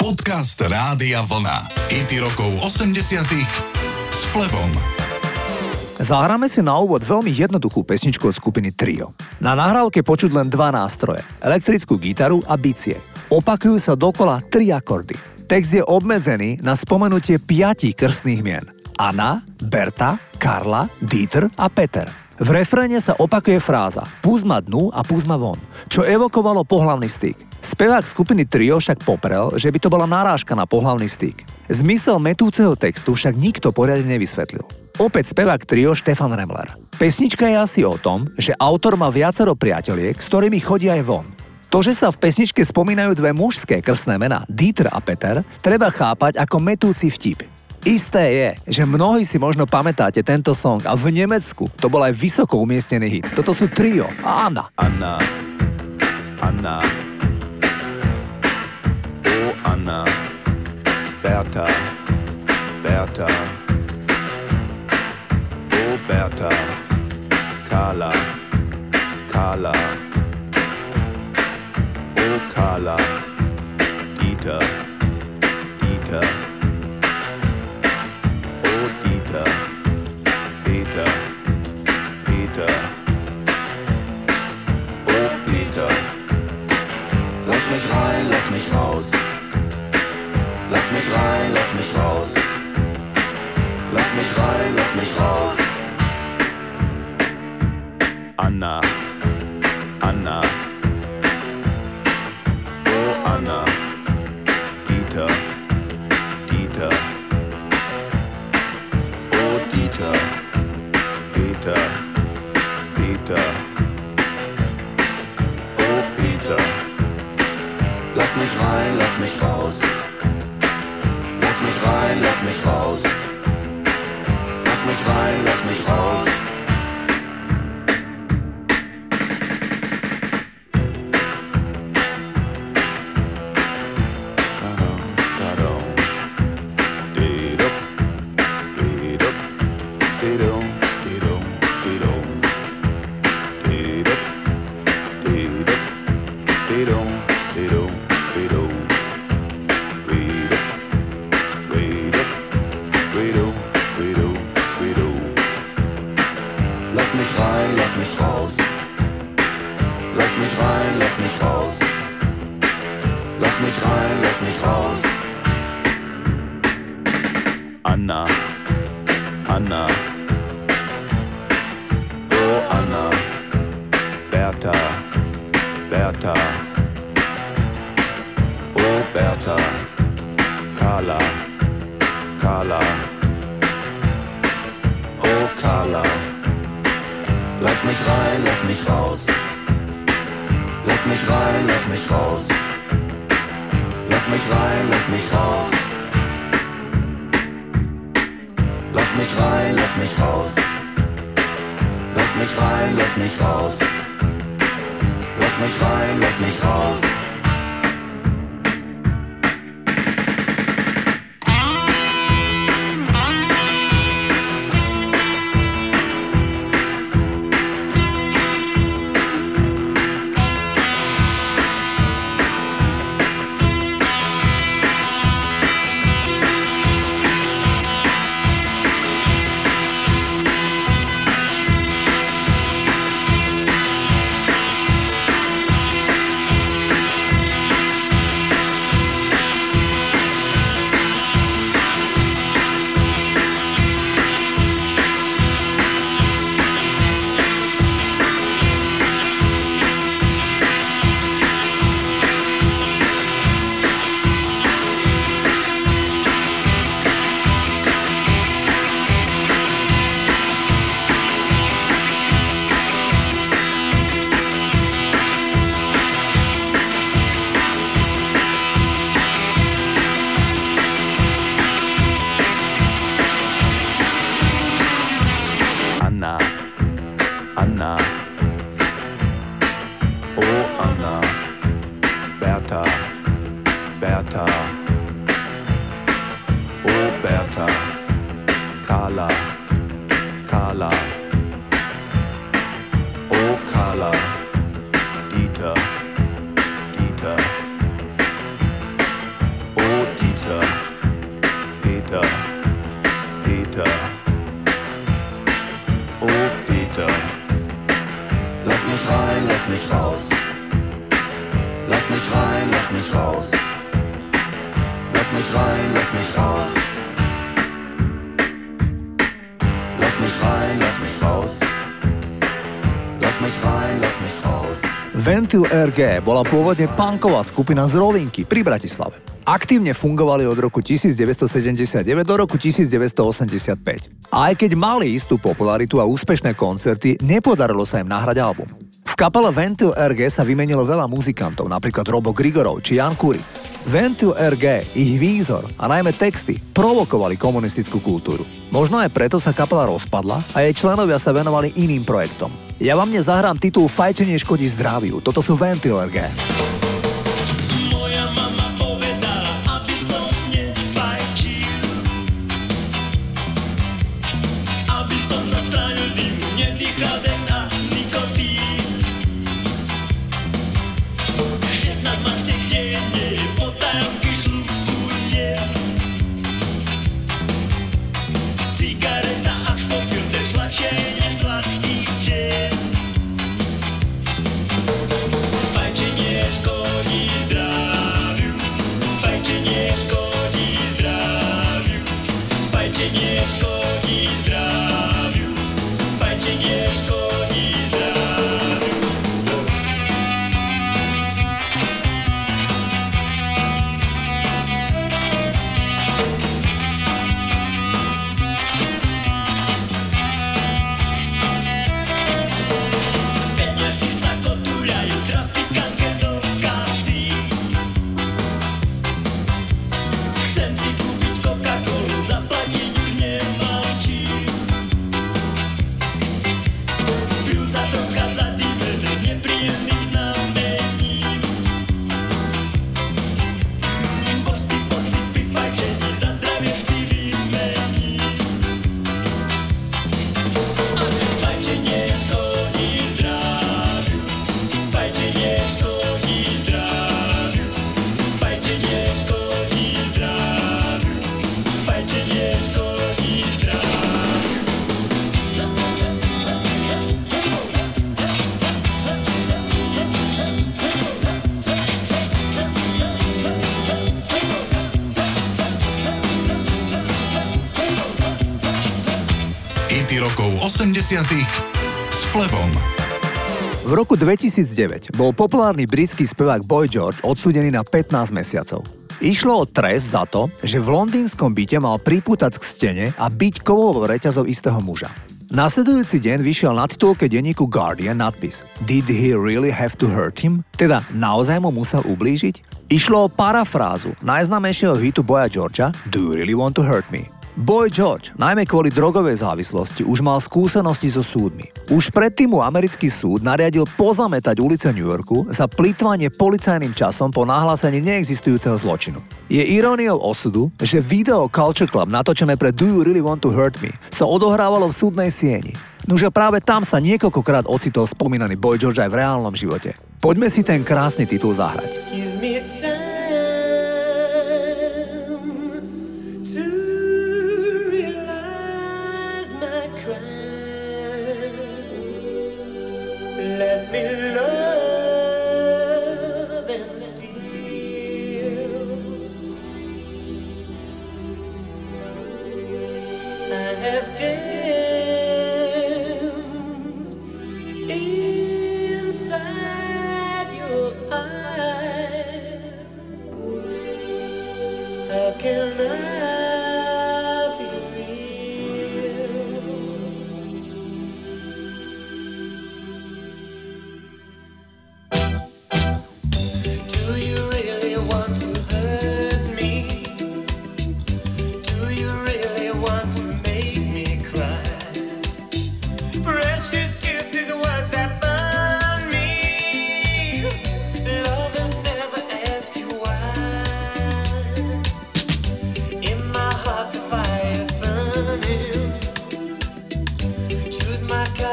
Podcast Rádia Vlna. IT rokov 80 s Flebom. Zahráme si na úvod veľmi jednoduchú pesničku od skupiny Trio. Na nahrávke počuť len dva nástroje, elektrickú gitaru a bicie. Opakujú sa dokola tri akordy. Text je obmedzený na spomenutie piatich krstných mien. Anna, Berta, Karla, Dieter a Peter. V refréne sa opakuje fráza Púz ma dnu a púz ma von, čo evokovalo pohlavný styk. Spevák skupiny Trio však poprel, že by to bola narážka na pohlavný styk. Zmysel metúceho textu však nikto poriadne nevysvetlil. Opäť spevák Trio Štefan Remler. Pesnička je asi o tom, že autor má viacero priateliek, s ktorými chodí aj von. To, že sa v pesničke spomínajú dve mužské krstné mená, Dieter a Peter, treba chápať ako metúci vtip. Isté je, že mnohí si možno pamätáte tento song a v Nemecku to bol aj vysoko umiestnený hit. Toto sú Trio a Anna. Anna, Anna, Anna, Bertha, Bertha, Bertha, Carla, Carla, oh Carla, Dieter, Anna, Anna. Oh Anna. Dieter, Dieter. Oh Dieter. Peter, Peter. Oh Peter. Lass mich rein, lass mich raus. Lass mich rein, lass mich raus. Lass mich rein, lass mich raus. Mich rein, lass mich raus. Anna, Anna. Oh Anna. Bertha, Bertha. Oh Bertha. Carla, Carla. Oh Carla. Lass mich rein, lass mich raus. Lass mich rein, lass mich raus. Lass mich rein, lass mich raus. Lass mich rein, lass mich raus. Lass mich rein, lass mich raus. Lass mich rein, lass mich raus. Ventil RG bola pôvodne punková skupina z Rovinky pri Bratislave. Aktívne fungovali od roku 1979 do roku 1985. A aj keď mali istú popularitu a úspešné koncerty, nepodarilo sa im nahrať album. V kapele Ventil RG sa vymenilo veľa muzikantov, napríklad Robo Grigorov či Jan Kuric. Ventil RG, ich výzor a najmä texty provokovali komunistickú kultúru. Možno aj preto sa kapela rozpadla a jej členovia sa venovali iným projektom. Ja vám dnes zahrám titul Fajčenie škodí zdraviu. Toto sú Ventil RG. Rokov 80 s Flebom. V roku 2009 bol populárny britský spevák Boy George odsudený na 15 mesiacov. Išlo o trest za to, že v londýnskom byte mal pripútať k stene a byť kovovou reťazov istého muža. Nasledujúci deň vyšiel na titulke denníku Guardian nadpis Did he really have to hurt him? Teda naozaj mu musel ublížiť? Išlo o parafrázu najznámejšieho hitu Boya Georgia Do you really want to hurt me? Boy George, najmä kvôli drogovej závislosti, už mal skúsenosti so súdmi. Už predtým mu americký súd nariadil pozametať ulice New Yorku za plýtvanie policajným časom po nahlásení neexistujúceho zločinu. Je iróniou osudu, že video Culture Club natočené pre Do You Really Want to Hurt Me sa odohrávalo v súdnej sieni. Nože práve tam sa niekoľkokrát ocitol spomínaný Boy George aj v reálnom živote. Poďme si ten krásny titul zahrať. in my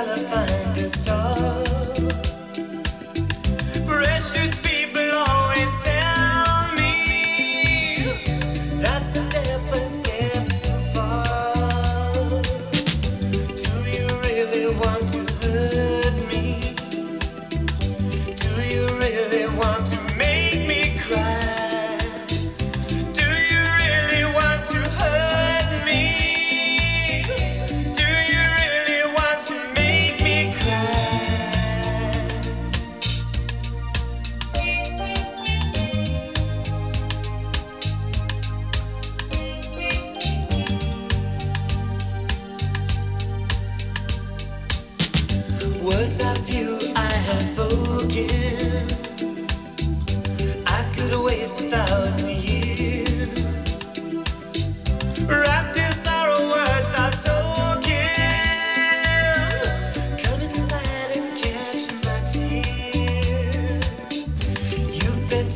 develop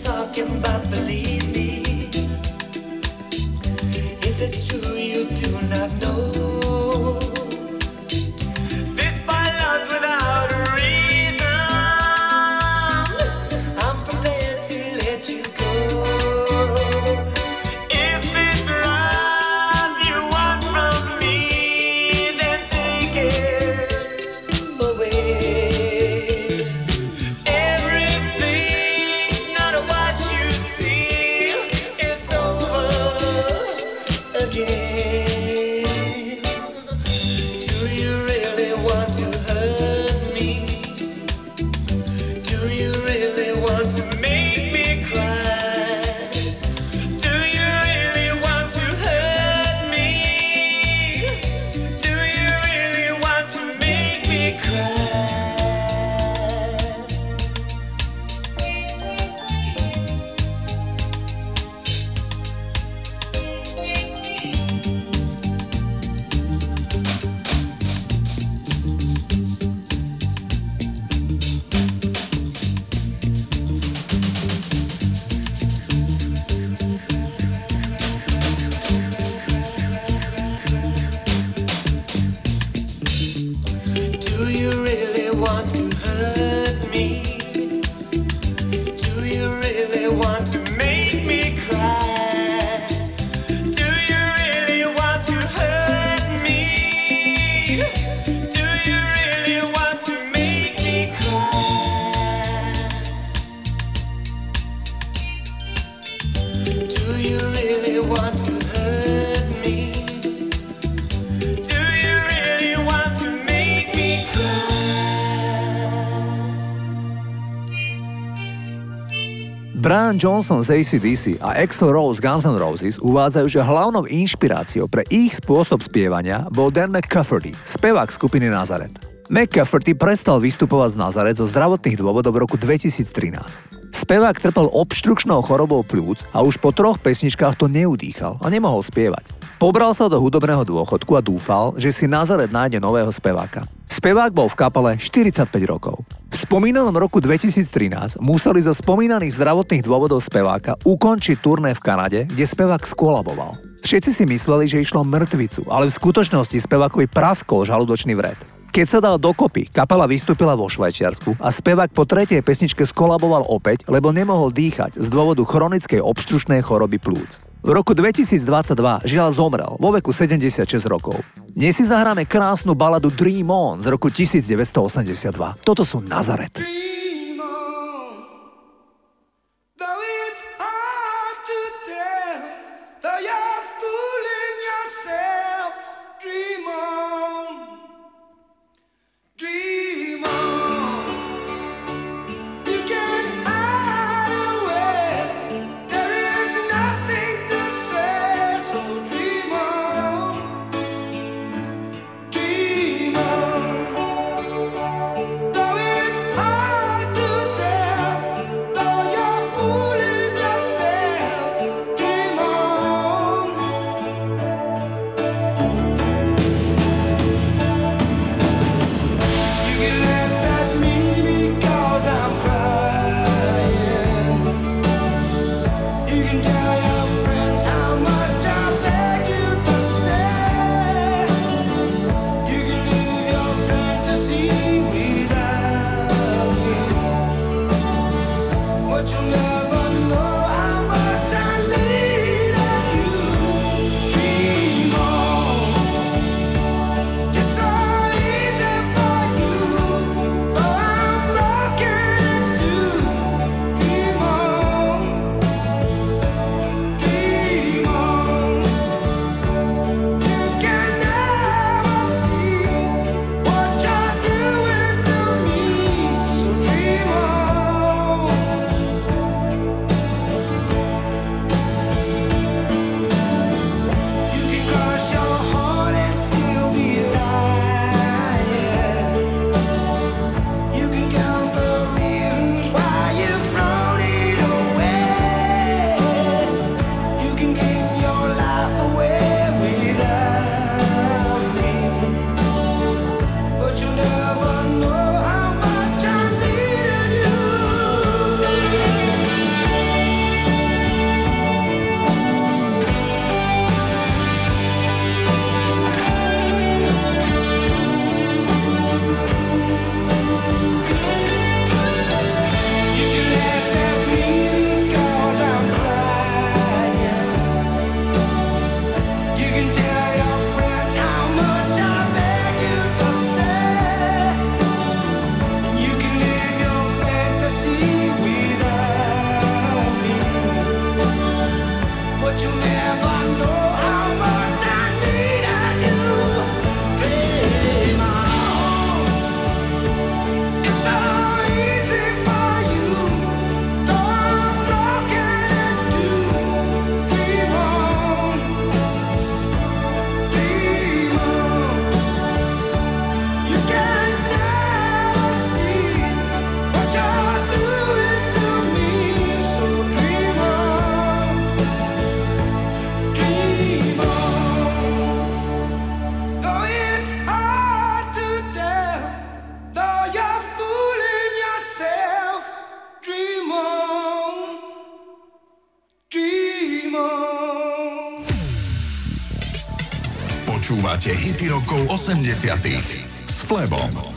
talking about, believe me. If it's true, you do not know. Johnson z ACDC a Axel Rose Guns N' Roses uvádzajú, že hlavnou inšpiráciou pre ich spôsob spievania bol Dan McCafferty, spevák skupiny Nazareth. McCafferty prestal vystupovať z Nazareth zo zdravotných dôvodov v roku 2013. Spevák trpel obštrukčnou chorobou plúc a už po troch pesničkách to neudýchal a nemohol spievať. Pobral sa do hudobného dôchodku a dúfal, že si Nazaret nájde nového speváka. Spevák bol v kapele 45 rokov. V spomínanom roku 2013 museli zo spomínaných zdravotných dôvodov speváka ukončiť turné v Kanade, kde spevák skolaboval. Všetci si mysleli, že išlo mŕtvicu, ale v skutočnosti spevákovi praskol žalúdočný vred. Keď sa dal dokopy, kapela vystúpila vo Švajčiarsku a spevák po tretej pesničke skolaboval opäť, lebo nemohol dýchať z dôvodu chronickej obštručnej choroby plúc. V roku 2022 žiaľ zomrel vo veku 76 rokov. Dnes si zahráme krásnu baladu Dream On z roku 1982. Toto sú Nazaret. Dream rokov 80 s Flebom.